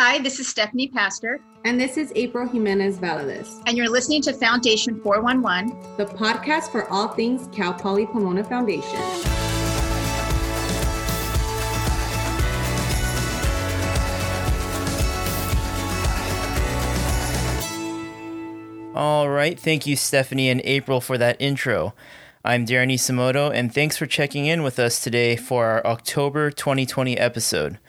Hi, this is Stephanie Pastor. And this is April Jimenez Valadez. And you're listening to Foundation 411, the podcast for all things Cal Poly Pomona Foundation. All right, thank you, Stephanie and April, for that intro. I'm Darren Isamoto, and thanks for checking in with us today for our October 2020 episode.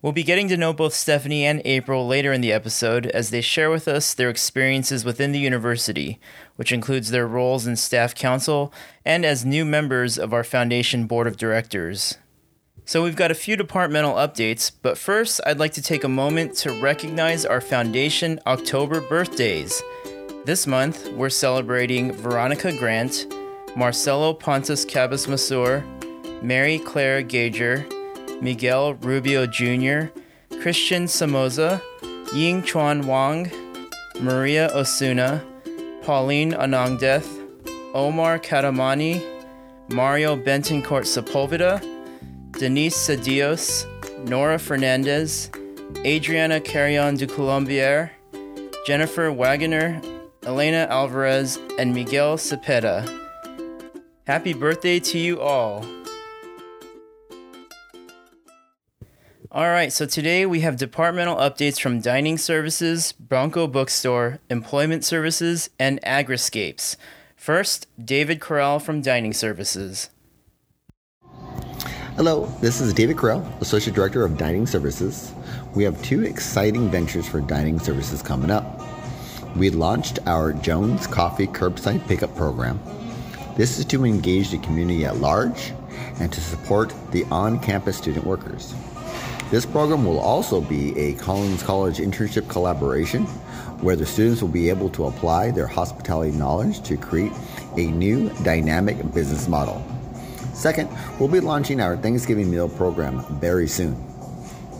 We'll be getting to know both Stephanie and April later in the episode as they share with us their experiences within the university, which includes their roles in staff council and as new members of our foundation board of directors. So, we've got a few departmental updates, but first, I'd like to take a moment to recognize our foundation October birthdays. This month, we're celebrating Veronica Grant, Marcelo Pontus Cabas Masur, Mary Claire Gager, Miguel Rubio Jr., Christian Samoza, Ying Chuan Wang, Maria Osuna, Pauline Anangdeth, Omar Katamani, Mario Bentoncourt Sepulveda, Denise Sadios, Nora Fernandez, Adriana Carrion du Colombier, Jennifer Wagoner, Elena Alvarez, and Miguel Cepeda. Happy birthday to you all! All right, so today we have departmental updates from Dining Services, Bronco Bookstore, Employment Services, and Agriscapes. First, David Corral from Dining Services. Hello, this is David Corral, Associate Director of Dining Services. We have two exciting ventures for Dining Services coming up. We launched our Jones Coffee Curbside Pickup Program. This is to engage the community at large and to support the on campus student workers. This program will also be a Collins College internship collaboration where the students will be able to apply their hospitality knowledge to create a new dynamic business model. Second, we'll be launching our Thanksgiving meal program very soon.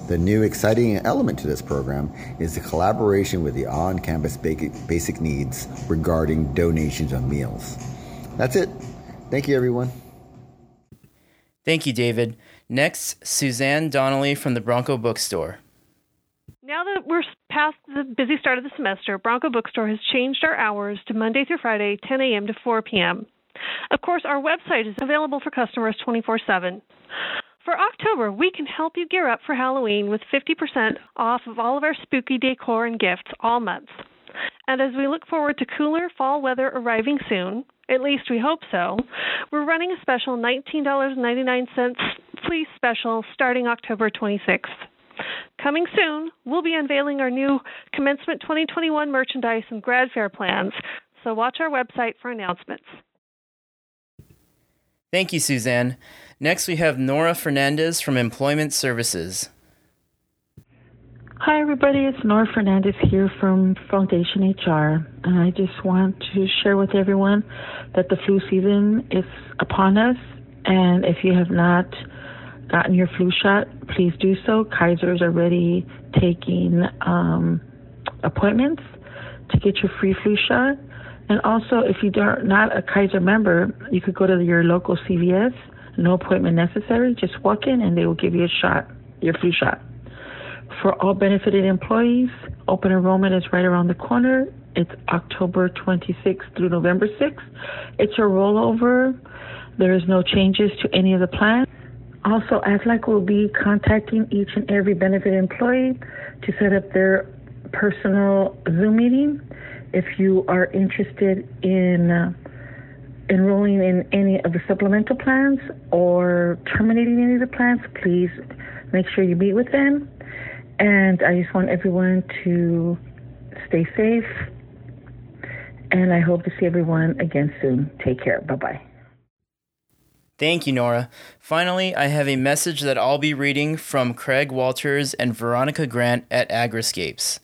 The new exciting element to this program is the collaboration with the on campus basic needs regarding donations of meals. That's it. Thank you, everyone. Thank you, David. Next, Suzanne Donnelly from the Bronco Bookstore. Now that we're past the busy start of the semester, Bronco Bookstore has changed our hours to Monday through Friday, 10 a.m. to 4 p.m. Of course, our website is available for customers 24 7. For October, we can help you gear up for Halloween with 50% off of all of our spooky decor and gifts all month. And as we look forward to cooler fall weather arriving soon, at least we hope so, we're running a special $19.99 fleece special starting October 26th. Coming soon, we'll be unveiling our new Commencement 2021 merchandise and grad fair plans, so watch our website for announcements. Thank you, Suzanne. Next, we have Nora Fernandez from Employment Services. Hi, everybody. It's Nora Fernandez here from Foundation HR. And I just want to share with everyone that the flu season is upon us. And if you have not gotten your flu shot, please do so. Kaiser is already taking um, appointments to get your free flu shot. And also, if you're not a Kaiser member, you could go to your local CVS. No appointment necessary. Just walk in and they will give you a shot, your flu shot. For all benefited employees, open enrollment is right around the corner. It's October 26th through November 6th. It's a rollover. There is no changes to any of the plans. Also, AFLAC will be contacting each and every benefit employee to set up their personal Zoom meeting. If you are interested in uh, enrolling in any of the supplemental plans or terminating any of the plans, please make sure you meet with them. And I just want everyone to stay safe. And I hope to see everyone again soon. Take care. Bye bye. Thank you, Nora. Finally, I have a message that I'll be reading from Craig Walters and Veronica Grant at Agriscapes.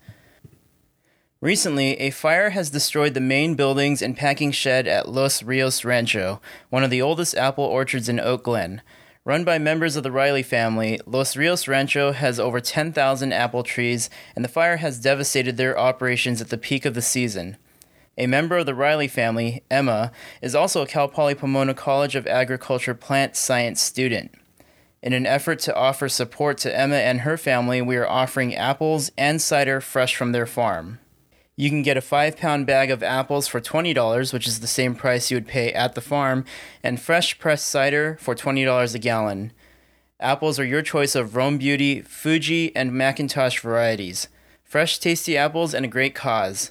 Recently, a fire has destroyed the main buildings and packing shed at Los Rios Rancho, one of the oldest apple orchards in Oak Glen. Run by members of the Riley family, Los Rios Rancho has over 10,000 apple trees, and the fire has devastated their operations at the peak of the season. A member of the Riley family, Emma, is also a Cal Poly Pomona College of Agriculture plant science student. In an effort to offer support to Emma and her family, we are offering apples and cider fresh from their farm. You can get a five pound bag of apples for $20, which is the same price you would pay at the farm, and fresh pressed cider for $20 a gallon. Apples are your choice of Rome Beauty, Fuji, and McIntosh varieties. Fresh, tasty apples and a great cause.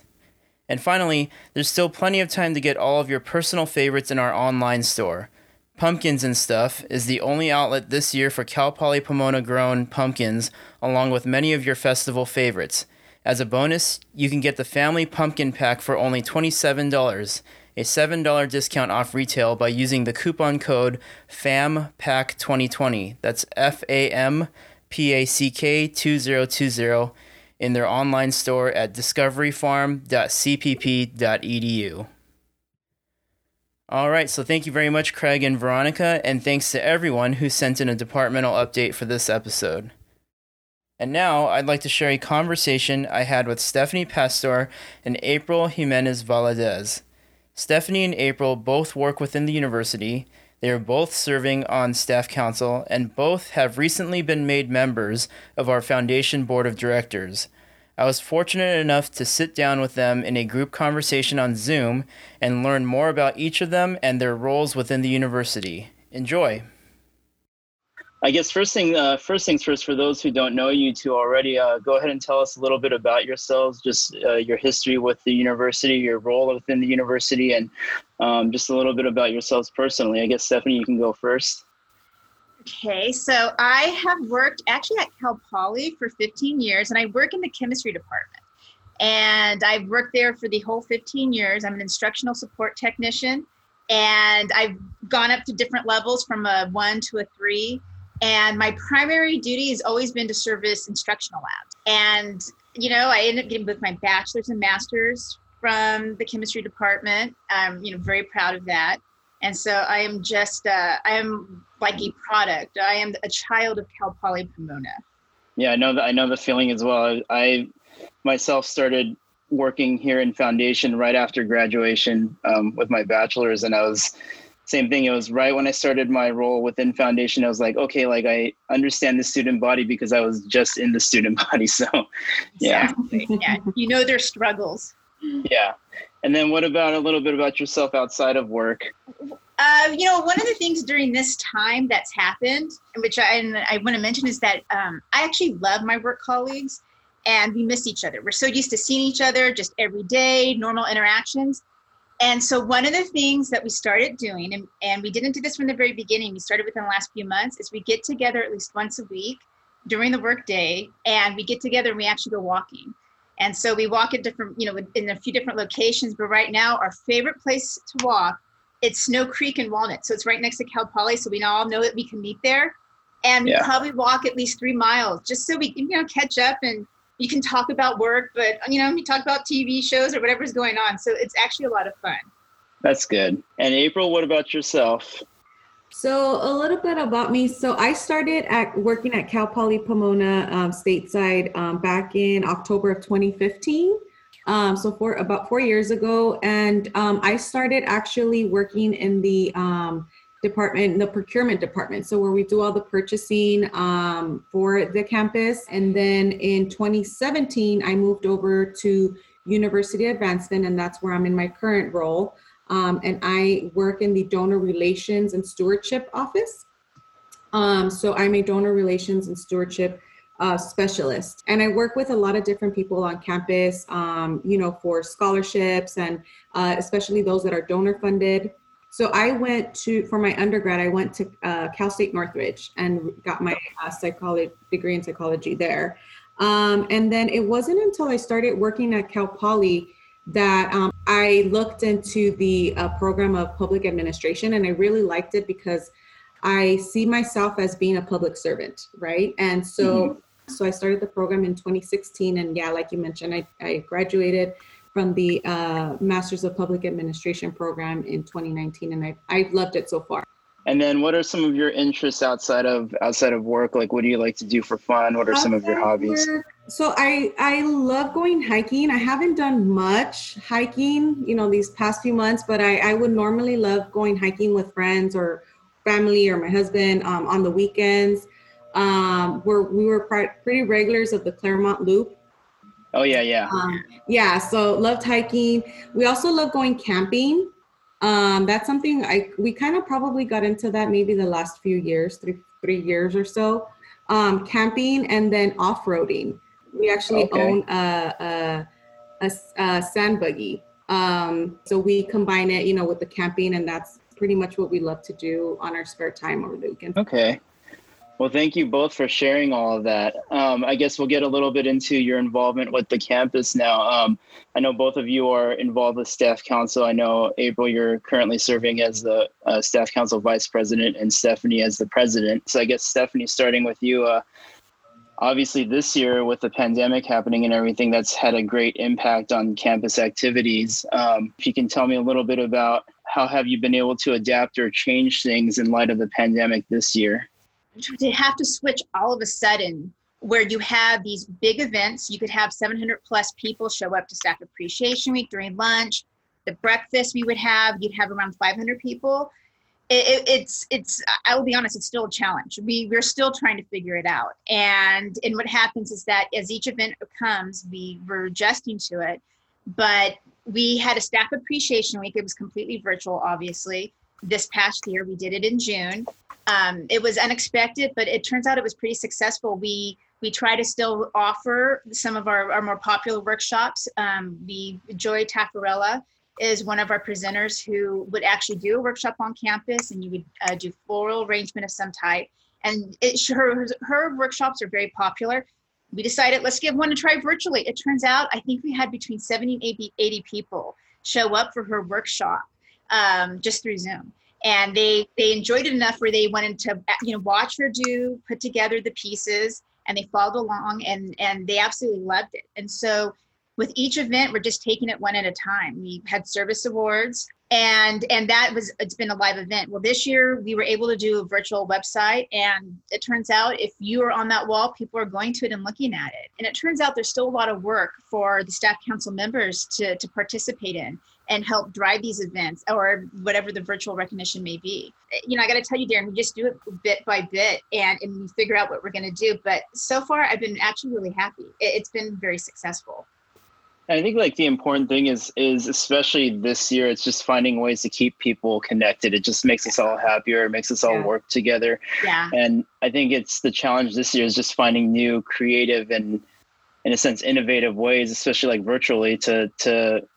And finally, there's still plenty of time to get all of your personal favorites in our online store. Pumpkins and Stuff is the only outlet this year for Cal Poly Pomona grown pumpkins, along with many of your festival favorites. As a bonus, you can get the family pumpkin pack for only $27, a $7 discount off retail by using the coupon code FAMPACK2020. That's F A M P A C K 2020 in their online store at discoveryfarm.cpp.edu. All right, so thank you very much, Craig and Veronica, and thanks to everyone who sent in a departmental update for this episode. And now I'd like to share a conversation I had with Stephanie Pastor and April Jimenez Valadez. Stephanie and April both work within the university. They are both serving on staff council and both have recently been made members of our foundation board of directors. I was fortunate enough to sit down with them in a group conversation on Zoom and learn more about each of them and their roles within the university. Enjoy. I guess first thing, uh, first things first. For those who don't know you two already, uh, go ahead and tell us a little bit about yourselves, just uh, your history with the university, your role within the university, and um, just a little bit about yourselves personally. I guess Stephanie, you can go first. Okay, so I have worked actually at Cal Poly for 15 years, and I work in the chemistry department. And I've worked there for the whole 15 years. I'm an instructional support technician, and I've gone up to different levels from a one to a three. And my primary duty has always been to service instructional labs. And, you know, I ended up getting both my bachelor's and master's from the chemistry department. I'm, you know, very proud of that. And so I am just, uh, I am like a product. I am a child of Cal Poly Pomona. Yeah, I know that. I know the feeling as well. I myself started working here in foundation right after graduation um, with my bachelor's, and I was same thing. It was right when I started my role within foundation. I was like, okay, like I understand the student body because I was just in the student body. So, yeah, exactly. yeah, you know their struggles. Yeah, and then what about a little bit about yourself outside of work? Uh, you know, one of the things during this time that's happened, which I, I want to mention, is that um, I actually love my work colleagues and we miss each other. We're so used to seeing each other just every day, normal interactions. And so, one of the things that we started doing, and, and we didn't do this from the very beginning, we started within the last few months, is we get together at least once a week during the workday and we get together and we actually go walking. And so we walk at different, you know, in a few different locations. But right now, our favorite place to walk it's Snow Creek and Walnut. So it's right next to Cal Poly. So we all know that we can meet there. And yeah. we probably walk at least three miles just so we can, you know, catch up and you can talk about work, but you know, you talk about TV shows or whatever's going on. So it's actually a lot of fun. That's good. And April, what about yourself? So a little bit about me. So I started at working at Cal Poly Pomona um, stateside um, back in October of 2015 um, so for about four years ago, and um, I started actually working in the um, department, the procurement department. So where we do all the purchasing um, for the campus, and then in 2017, I moved over to University Advancement, and that's where I'm in my current role. Um, and I work in the donor relations and stewardship office. Um, so I'm a donor relations and stewardship uh, specialist. And I work with a lot of different people on campus, um, you know, for scholarships and uh, especially those that are donor funded. So I went to, for my undergrad, I went to uh, Cal State Northridge and got my uh, psychology degree in psychology there. Um, and then it wasn't until I started working at Cal Poly that um, I looked into the uh, program of public administration and I really liked it because I see myself as being a public servant, right? And so, mm-hmm. so I started the program in 2016, and yeah, like you mentioned, I, I graduated from the uh, Masters of Public Administration program in 2019, and I I've loved it so far. And then, what are some of your interests outside of outside of work? Like, what do you like to do for fun? What are some of your hobbies? Work, so I I love going hiking. I haven't done much hiking, you know, these past few months, but I I would normally love going hiking with friends or family or my husband um, on the weekends. Um, we're, we were pretty regulars of the Claremont Loop. Oh yeah, yeah. Um, yeah, so loved hiking. We also love going camping. Um, that's something I we kind of probably got into that maybe the last few years, three three years or so. Um, camping and then off roading. We actually okay. own a, a, a, a sand buggy. Um, so we combine it, you know, with the camping, and that's pretty much what we love to do on our spare time over the weekend. Okay. Well, thank you both for sharing all of that. Um, I guess we'll get a little bit into your involvement with the campus now. Um, I know both of you are involved with staff council. I know April, you're currently serving as the uh, staff council vice president, and Stephanie as the president. So I guess Stephanie, starting with you. Uh, obviously, this year with the pandemic happening and everything, that's had a great impact on campus activities. Um, if you can tell me a little bit about how have you been able to adapt or change things in light of the pandemic this year? to have to switch all of a sudden where you have these big events you could have 700 plus people show up to staff appreciation week during lunch the breakfast we would have you'd have around 500 people it, it's it's i will be honest it's still a challenge. We we're still trying to figure it out. And and what happens is that as each event comes we we're adjusting to it. But we had a staff appreciation week. It was completely virtual obviously. This past year we did it in june. Um, it was unexpected, but it turns out it was pretty successful. We we try to still offer some of our, our more popular workshops. Um, the Joy Taffarella is one of our presenters who would actually do a workshop on campus, and you would uh, do floral arrangement of some type. And it, her her workshops are very popular. We decided let's give one a try virtually. It turns out I think we had between 70 and 80, 80 people show up for her workshop um, just through Zoom and they they enjoyed it enough where they wanted to you know watch her do put together the pieces and they followed along and and they absolutely loved it and so with each event we're just taking it one at a time we had service awards and and that was it's been a live event well this year we were able to do a virtual website and it turns out if you are on that wall people are going to it and looking at it and it turns out there's still a lot of work for the staff council members to to participate in and help drive these events or whatever the virtual recognition may be. You know, I got to tell you, Darren, we just do it bit by bit and, and we figure out what we're going to do. But so far, I've been actually really happy. It, it's been very successful. I think like the important thing is is especially this year, it's just finding ways to keep people connected. It just makes us all happier. It makes us all yeah. work together. Yeah. And I think it's the challenge this year is just finding new creative and in a sense innovative ways, especially like virtually to to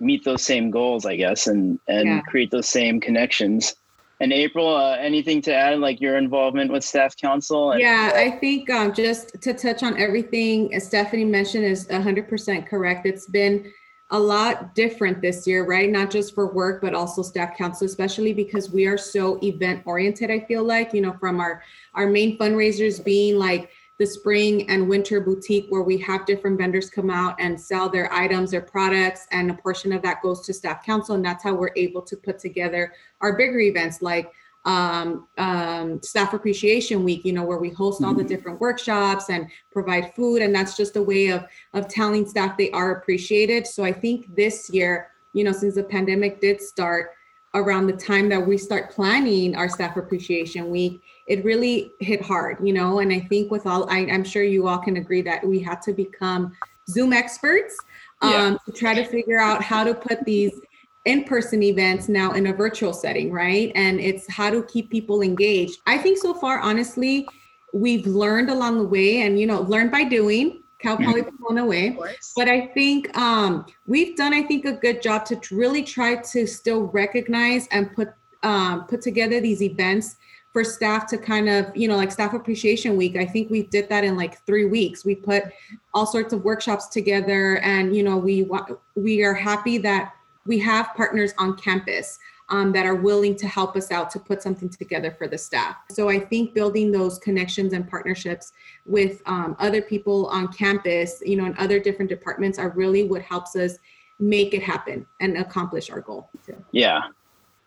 meet those same goals, I guess, and and yeah. create those same connections. And April, uh, anything to add, like your involvement with staff council? And- yeah, I think um, just to touch on everything Stephanie mentioned is 100% correct. It's been a lot different this year, right? Not just for work, but also staff council, especially because we are so event oriented. I feel like, you know, from our our main fundraisers being like the spring and winter boutique where we have different vendors come out and sell their items, their products, and a portion of that goes to staff council. And that's how we're able to put together our bigger events like um, um, staff appreciation week, you know, where we host all the mm-hmm. different workshops and provide food. And that's just a way of, of telling staff they are appreciated. So I think this year, you know, since the pandemic did start around the time that we start planning our staff appreciation week, it really hit hard, you know. And I think with all, I, am sure you all can agree that we had to become Zoom experts um, yeah. to try to figure out how to put these in-person events now in a virtual setting, right? And it's how to keep people engaged. I think so far, honestly, we've learned along the way, and you know, learn by doing. Cal Poly Pomona way. But I think um, we've done, I think, a good job to really try to still recognize and put um, put together these events for staff to kind of, you know, like staff appreciation week. I think we did that in like three weeks. We put all sorts of workshops together, and you know, we we are happy that we have partners on campus um, that are willing to help us out to put something together for the staff. So I think building those connections and partnerships with um, other people on campus, you know, and other different departments are really what helps us make it happen and accomplish our goal. Yeah,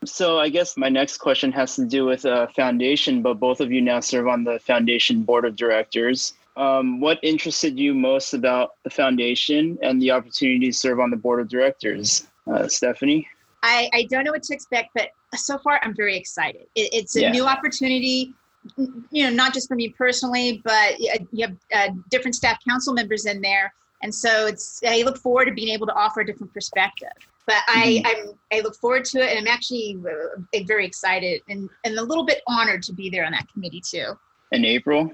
so I guess my next question has to do with uh, foundation, but both of you now serve on the foundation board of directors. Um, what interested you most about the foundation and the opportunity to serve on the board of directors, uh, Stephanie? I, I don't know what to expect, but so far I'm very excited. It, it's a Yeah. new opportunity, you know, not just for me personally, but you have uh, different staff council members in there. And so it's, I look forward to being able to offer a different perspective. But I, I'm, I look forward to it, and I'm actually uh, very excited and, and a little bit honored to be there on that committee too. In April?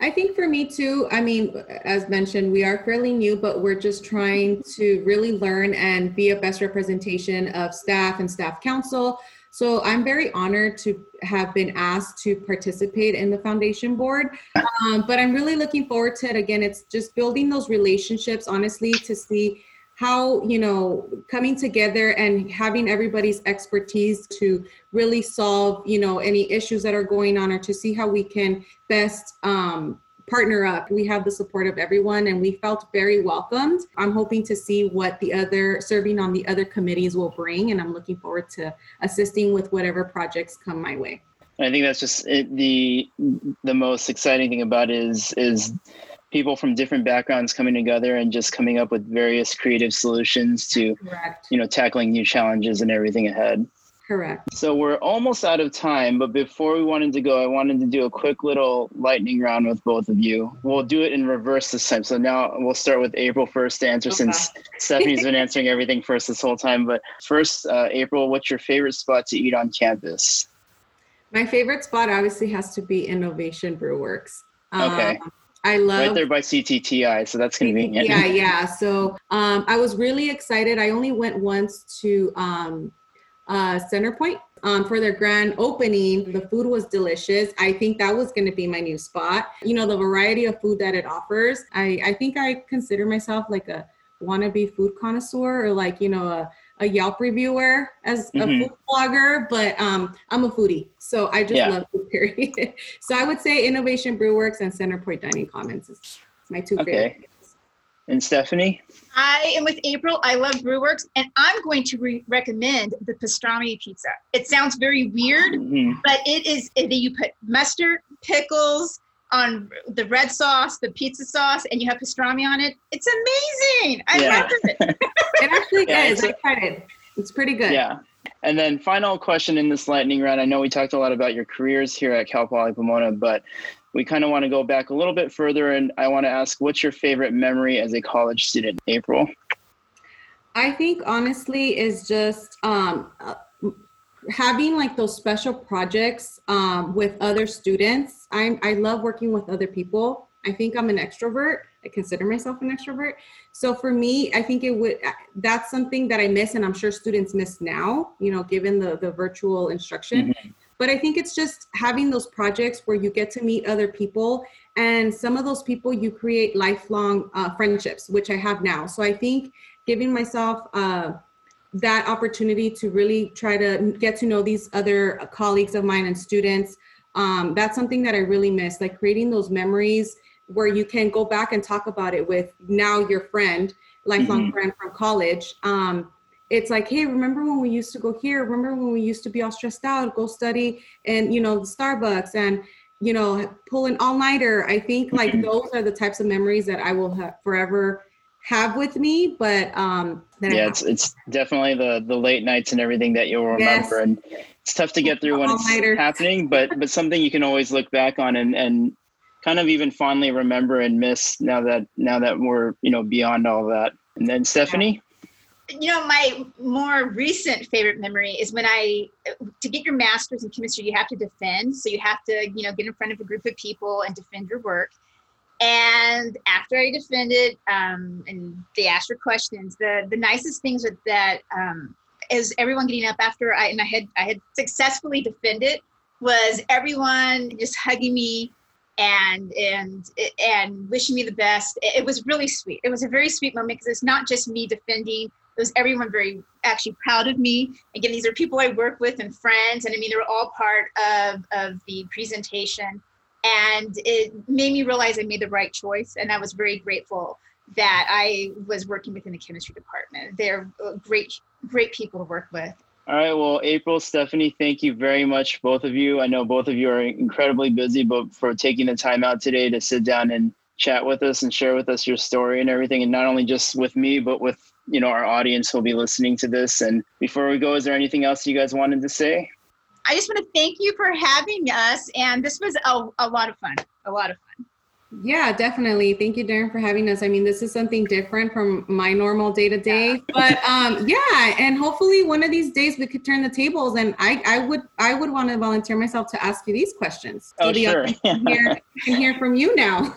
I think for me too, I mean, as mentioned, we are fairly new, but we're just trying to really learn and be a best representation of staff and staff council. So I'm very honored to have been asked to participate in the foundation board. Um, but I'm really looking forward to it. Again, it's just building those relationships, honestly, to see how, you know, coming together and having everybody's expertise to really solve, you know, any issues that are going on or to see how we can best um, partner up. We have the support of everyone and we felt very welcomed. I'm hoping to see what the other serving on the other committees will bring and I'm looking forward to assisting with whatever projects come my way. I think that's just it, the the most exciting thing about is is people from different backgrounds coming together and just coming up with various creative solutions to Correct. you know tackling new challenges and everything ahead. Correct. So we're almost out of time, but before we wanted to go, I wanted to do a quick little lightning round with both of you. We'll do it in reverse this time. So now we'll start with April first to answer since Stephanie's been answering everything first this whole time. But first, uh, April, what's your favorite spot to eat on campus? My favorite spot obviously has to be Innovation Brew Works. Okay. I love Right there by CTTI, so that's convenient. Yeah, yeah. So um, I was really excited. I only went once to um, uh, Centerpointe um, for their grand opening. The food was delicious. I think that was going to be my new spot. You know, the variety of food that it offers. I, I think I consider myself like a wannabe food connoisseur or like, you know, a, a Yelp reviewer as a Mhm. food blogger, but um, I'm a foodie. So I just Yeah. love food, period. so I would say Innovation Brewworks and Centerpointe Dining Commons is my two Okay. favorites. And Stephanie? I am with April. I love Brewworks, and I'm going to re- recommend the pastrami pizza. It sounds very weird, Mhm. but it is. It, you put mustard, pickles on the red sauce, the pizza sauce, and you have pastrami on it. It's amazing. I Yeah. love it. It actually Yeah, is. it's I tried it. It's pretty good. Yeah. And then final question in this lightning round. I know we talked a lot about your careers here at Cal Poly Pomona, but we kind of want to go back a little bit further and I want to ask what's your favorite memory as a college student, April? I think honestly is just um, having like those special projects um, with other students. I'm, I love working with other people. I think I'm an extrovert. I consider myself an extrovert. So for me, I think it would that's something that I miss, and I'm sure students miss now. You know, given the the virtual instruction. But I think it's just having those projects where you get to meet other people, and some of those people you create lifelong uh, friendships, which I have now. So I think giving myself uh, that opportunity to really try to get to know these other colleagues of mine and students um, that's something that i really miss like creating those memories where you can go back and talk about it with now your friend lifelong Mhm. friend from college um, it's like hey remember when we used to go here remember when we used to be all stressed out go study and you know the starbucks and you know pull an all-nighter i think like Mhm. those are the types of memories that i will have forever have with me but um that Yeah, have. it's it's definitely the the late nights and everything that you'll Yes. remember and it's tough to get through when it's All-nighter. happening, but but something you can always look back on and and kind of even fondly remember and miss now that now that we're, you know, beyond all that. And then Stephanie? you know, my more recent favorite memory is when I, to get your master's in chemistry, you have to defend. So you have to, you know, get in front of a group of people and defend your work. And after I defended, um, and they asked for questions, the the nicest things with that um, is everyone getting up after I and I had I had successfully defended was everyone just hugging me and and and wishing me the best. It, was really sweet. It was a very sweet moment because it's not just me defending. It was everyone very actually proud of me. Again, these are people I work with and friends, and I mean they were all part of of the presentation, and it made me realize I made the right choice, and I was very grateful that I was working within the chemistry department. They're uh, great great people to work with. All right. Well, April, Stephanie, thank you very much, both of you. I know both of you are incredibly busy, but for taking the time out today to sit down and chat with us and share with us your story and everything, and not only just with me, but with you know our audience who'll be listening to this. And before we go, is there anything else you guys wanted to say? I just want to thank you for having us, and this was a, a lot of fun. A lot of fun. Yeah, definitely. Thank you, Darren, for having us. I mean, this is something different from my normal day to day, but um, yeah, and hopefully one of these days we could turn the tables, and I, I would, I would want to volunteer myself to ask you these questions. Oh, sure. Can hear, can hear from you now.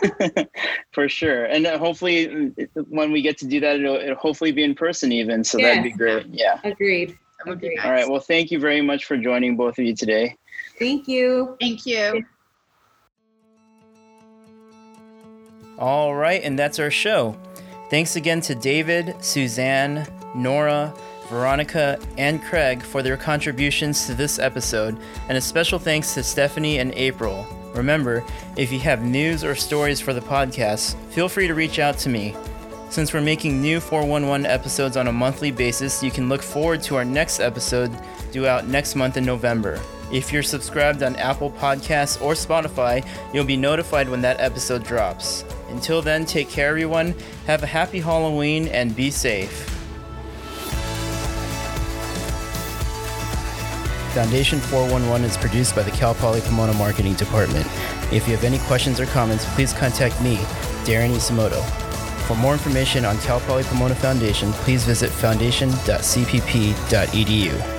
for sure, and uh, hopefully when we get to do that, it'll, it'll hopefully be in person even. So that'd be great. Yeah. Agreed. Agreed. Nice. All right. Well, thank you very much for joining both of you today. Thank you. Thank you. All right, and that's our show. Thanks again to David, Suzanne, Nora, Veronica, and Craig for their contributions to this episode, and a special thanks to Stephanie and April. Remember, if you have news or stories for the podcast, feel free to reach out to me. Since we're making new 411 episodes on a monthly basis, you can look forward to our next episode due out next month in November. If you're subscribed on Apple Podcasts or Spotify, you'll be notified when that episode drops. Until then, take care, everyone. Have a happy Halloween and be safe. Foundation 411 is produced by the Cal Poly Pomona Marketing Department. If you have any questions or comments, please contact me, Darren Isamoto. For more information on Cal Poly Pomona Foundation, please visit foundation.cpp.edu.